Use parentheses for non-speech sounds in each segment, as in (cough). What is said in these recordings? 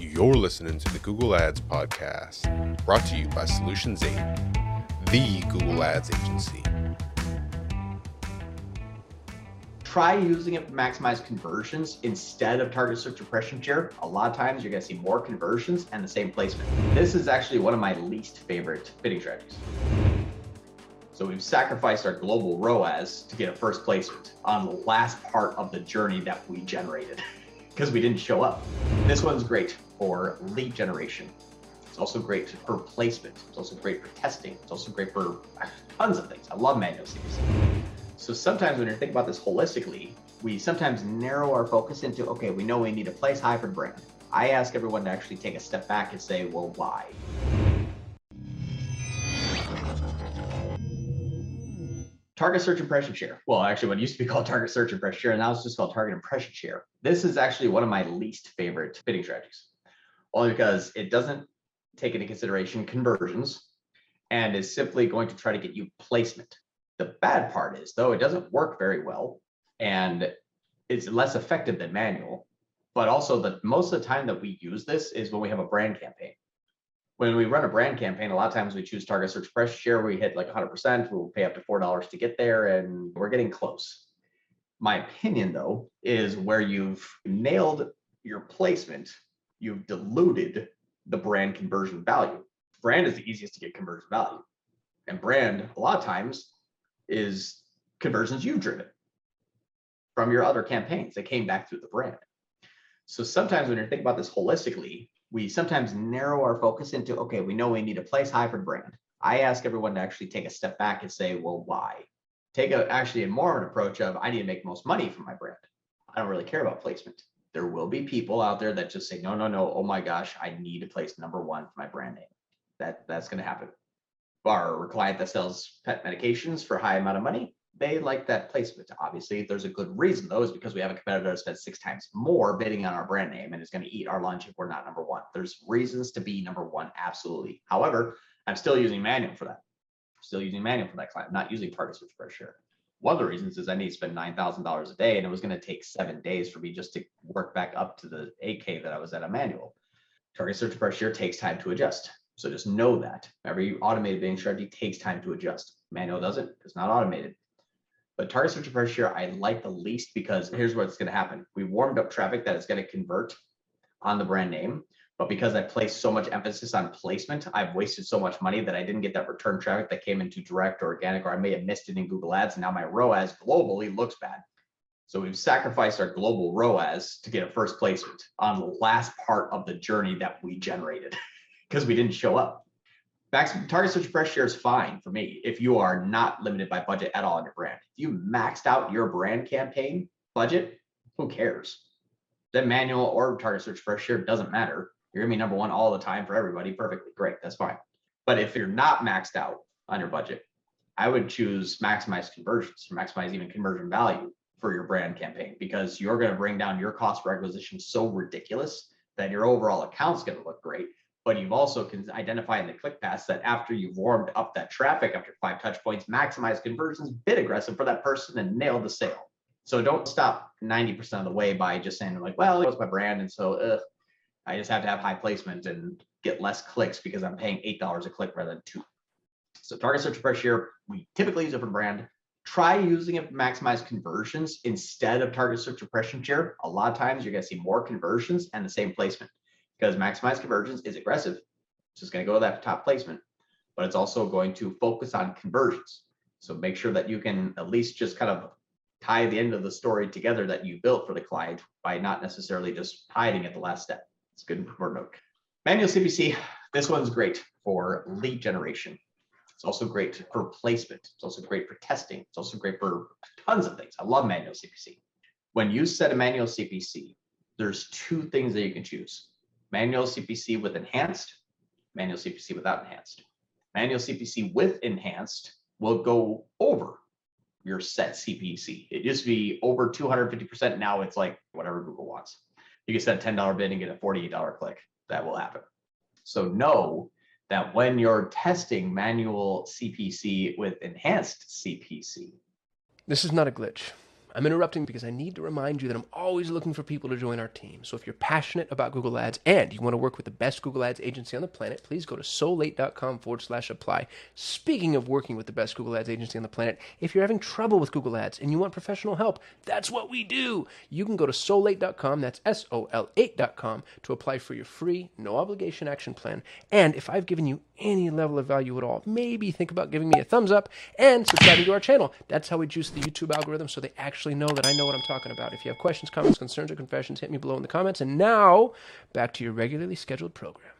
You're listening to the Google Ads Podcast, brought to you by Solutions 8, the Google Ads agency. Try using it to maximize conversions instead of target search impression share. A lot of times you're going to see more conversions and the same placement. This is actually one of my least favorite bidding strategies. So we've sacrificed our global ROAS to get a first placement on the last part of the journey that we generated (laughs) because we didn't show up. This one's great for lead generation. It's also great for placement. It's also great for testing. It's also great for uh, tons of things. I love manual CPC. So sometimes when you're thinking about this holistically, we sometimes narrow our focus into, okay, we know we need a place high for brand. I ask everyone to actually take a step back and say, well, why? Target search impression share. Well, actually, what used to be (laughs) called target search impression share, and now it's just called target impression share. This is actually one of my least favorite bidding strategies, only because it doesn't take into consideration conversions and is simply going to try to get you placement. The bad part is, though, it doesn't work very well and it's less effective than manual, but also the most of the time that we use this is when we have a brand campaign when we run a brand campaign, a lot of times we choose target search impression share. We hit like 100%. We'll pay up to $4 to get there, and we're getting close. My opinion, though, is where you've nailed your placement, you've diluted the brand conversion value. Brand is the easiest to get conversion value. And brand, a lot of times, is conversions you've driven from your other campaigns that came back through the brand. So sometimes when you're thinking about this holistically, we sometimes narrow our focus into, okay, we know we need a place for brand. I ask everyone to actually take a step back and say, well, why? Take a actually a more of an approach of I need to make most money for my brand. I don't really care about placement. There will be people out there that just say, no, no, no, oh my gosh, I need to place number one for my brand name. That that's gonna happen. Our client that sells pet medications for high amount of money, they like that placement. Obviously, there's a good reason though, is because we have a competitor that spends six times more bidding on our brand name and is going to eat our lunch if we're not number one. There's reasons to be number one, absolutely. However, I'm still using manual for that. Still using manual for that client, I'm not using target search impression share. One of the reasons is I need to spend nine thousand dollars a day, and it was going to take seven days for me just to work back up to the 8K that I was at a manual. Target search impression share takes time to adjust. So just know that every automated bidding strategy takes time to adjust. Manual doesn't, it's not automated. But target search impression share I like the least because mm-hmm. here's what's going to happen. We warmed up traffic that is going to convert on the brand name. But because I placed so much emphasis on placement, I've wasted so much money that I didn't get that return traffic that came into direct or organic, or I may have missed it in Google Ads. And now my ROAS globally looks bad. So we've sacrificed our global ROAS to get a first placement on the last part of the journey that we generated (laughs) because we didn't show up. Max target search impression share is fine for me if you are not limited by budget at all on your brand. If you maxed out your brand campaign budget, who cares? Then manual or target search impression share doesn't matter. You're gonna be number one all the time for everybody. Perfectly great. That's fine. But if you're not maxed out on your budget, I would choose maximize conversions or maximize even conversion value for your brand campaign because you're going to bring down your cost per acquisition so ridiculous that your overall account's going to look great but you've also can identify in the ClickPath that after you've warmed up that traffic after five touch points, maximize conversions, bid aggressive for that person and nail the sale. So don't stop 90% of the way by just saying like, well, it was my brand. And so ugh, I just have to have high placement and get less clicks because I'm paying $8 a click rather than two. So target search impression share, we typically use it for brand. Try using it to maximize conversions instead of target search impression share. A lot of times you're going to see more conversions and the same placement because maximize conversions is aggressive. It's just going to go to that top placement, but it's also going to focus on conversions. So make sure that you can at least just kind of tie the end of the story together that you built for the client by not necessarily just hiding at the last step. It's good for note. Manual CPC, this one's great for lead generation. It's also great for placement. It's also great for testing. It's also great for tons of things. I love manual CPC. When you set a manual CPC, there's two things that you can choose manual CPC with enhanced, manual CPC without enhanced. Manual CPC with enhanced will go over your set CPC. It used to be over 250%. Now it's like whatever Google wants. You can set a $10 bid and get a $48 click. That will happen. So know that when you're testing manual CPC with enhanced CPC. This is not a glitch. I'm interrupting because I need to remind you that I'm always looking for people to join our team. So if you're passionate about Google Ads and you want to work with the best Google Ads agency on the planet, please go to sol8.com forward slash apply. Speaking of working with the best Google Ads agency on the planet, if you're having trouble with Google Ads and you want professional help, that's what we do. You can go to sol8.com, that's S O L 8.com, to apply for your free, no obligation action plan. And if I've given you any level of value at all, maybe think about giving me a thumbs up and subscribing to our channel. That's how we juice the YouTube algorithm so they actually know that I know what I'm talking about. If you have questions, comments, concerns, or confessions, hit me below in the comments. And now, back to your regularly scheduled program.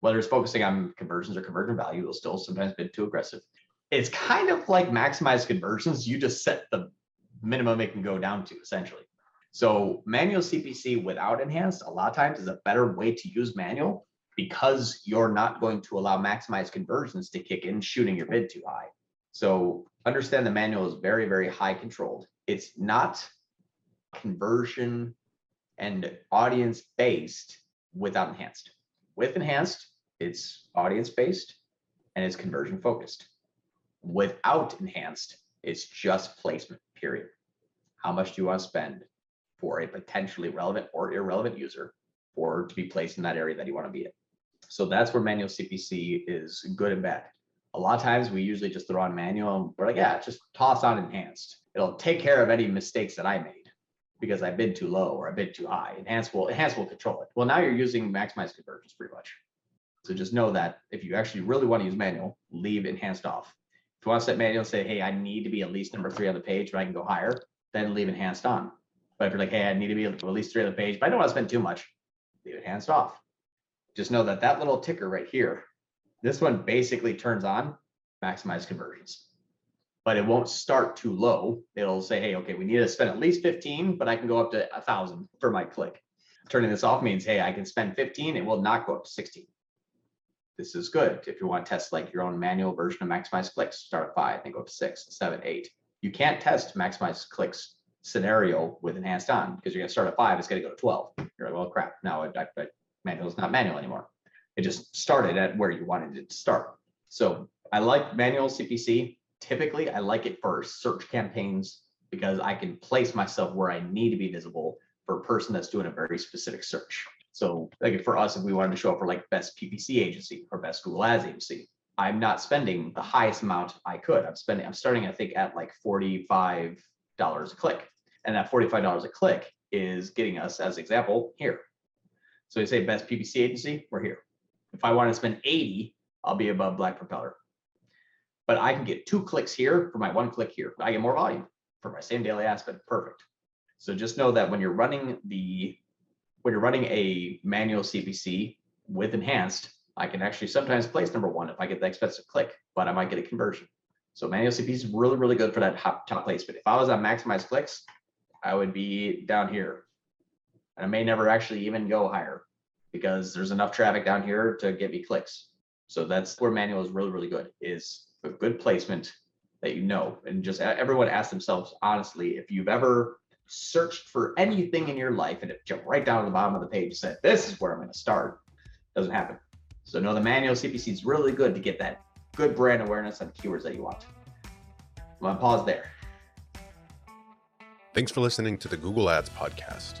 Whether it's focusing on conversions or conversion value, it'll still sometimes be too aggressive. It's kind of like maximize conversions. You just set the minimum it can go down to essentially. So manual CPC without enhanced, a lot of times is a better way to use manual because you're not going to allow maximized conversions to kick in, shooting your bid too high. So understand the manual is very, very high controlled. It's not conversion and audience based without enhanced. With enhanced, it's audience based and it's conversion focused. Without enhanced, it's just placement, period. How much do you want to spend for a potentially relevant or irrelevant user for to be placed in that area that you want to be in? So that's where manual CPC is good and bad. A lot of times we usually just throw on manual and we're like, yeah, just toss on enhanced. It'll take care of any mistakes that I made because I bid too low or I bid too high. Enhanced will enhance will control it. Well, now you're using maximize conversions pretty much. So just know that if you actually really want to use manual, leave enhanced off. If you want to set manual and say, hey, I need to be at least number three on the page, but I can go higher, then leave enhanced on. But if you're like, hey, I need to be at least three on the page, but I don't want to spend too much, leave enhanced off. Just know that that little ticker right here, this one basically turns on maximize conversions but it won't start too low. It'll say, hey, okay, we need to spend at least 15, but I can go up to a thousand for my click. Turning this off means, hey, I can spend 15, it will not go up to 16. This is good if you want to test like your own manual version of maximize clicks. Start at five, then go up to six, seven, eight. You can't test maximize clicks scenario with enhanced on because you're gonna start at five, it's gonna go to 12. You're like, well, crap, now I, I, manual is not manual anymore. It just started at where you wanted it to start. So I like manual CPC typically I like it for search campaigns because I can place myself where I need to be visible for a person that's doing a very specific search. So like for us, if we wanted to show up for like best PPC agency or best Google Ads agency, I'm not spending the highest amount I could. I'm spending, I'm starting, I think, at like $45 a click. And that $45 a click is getting us, as example, here. So you say best PPC agency, we're here. If I want to spend 80, I'll be above Black Propeller but I can get two clicks here for my one click here. I get more volume for my same daily ad spend. Perfect. So just know that when you're running the when you're running a manual CPC with enhanced, I can actually sometimes place number one if I get the expensive click, but I might get a conversion. So manual CPC is really, really good for that top, placement. If I was on maximize clicks, I would be down here. And I may never actually even go higher because there's enough traffic down here to get me clicks. So that's where manual is really, really good is a good placement that you know and just everyone ask themselves honestly if you've ever searched for anything in your life and it jumped right down to the bottom of the page and said this is where i'm going to start doesn't happen. So no the manual cpc is really good to get that good brand awareness on keywords that you want. I'm going to pause there? Thanks for listening to the google ads podcast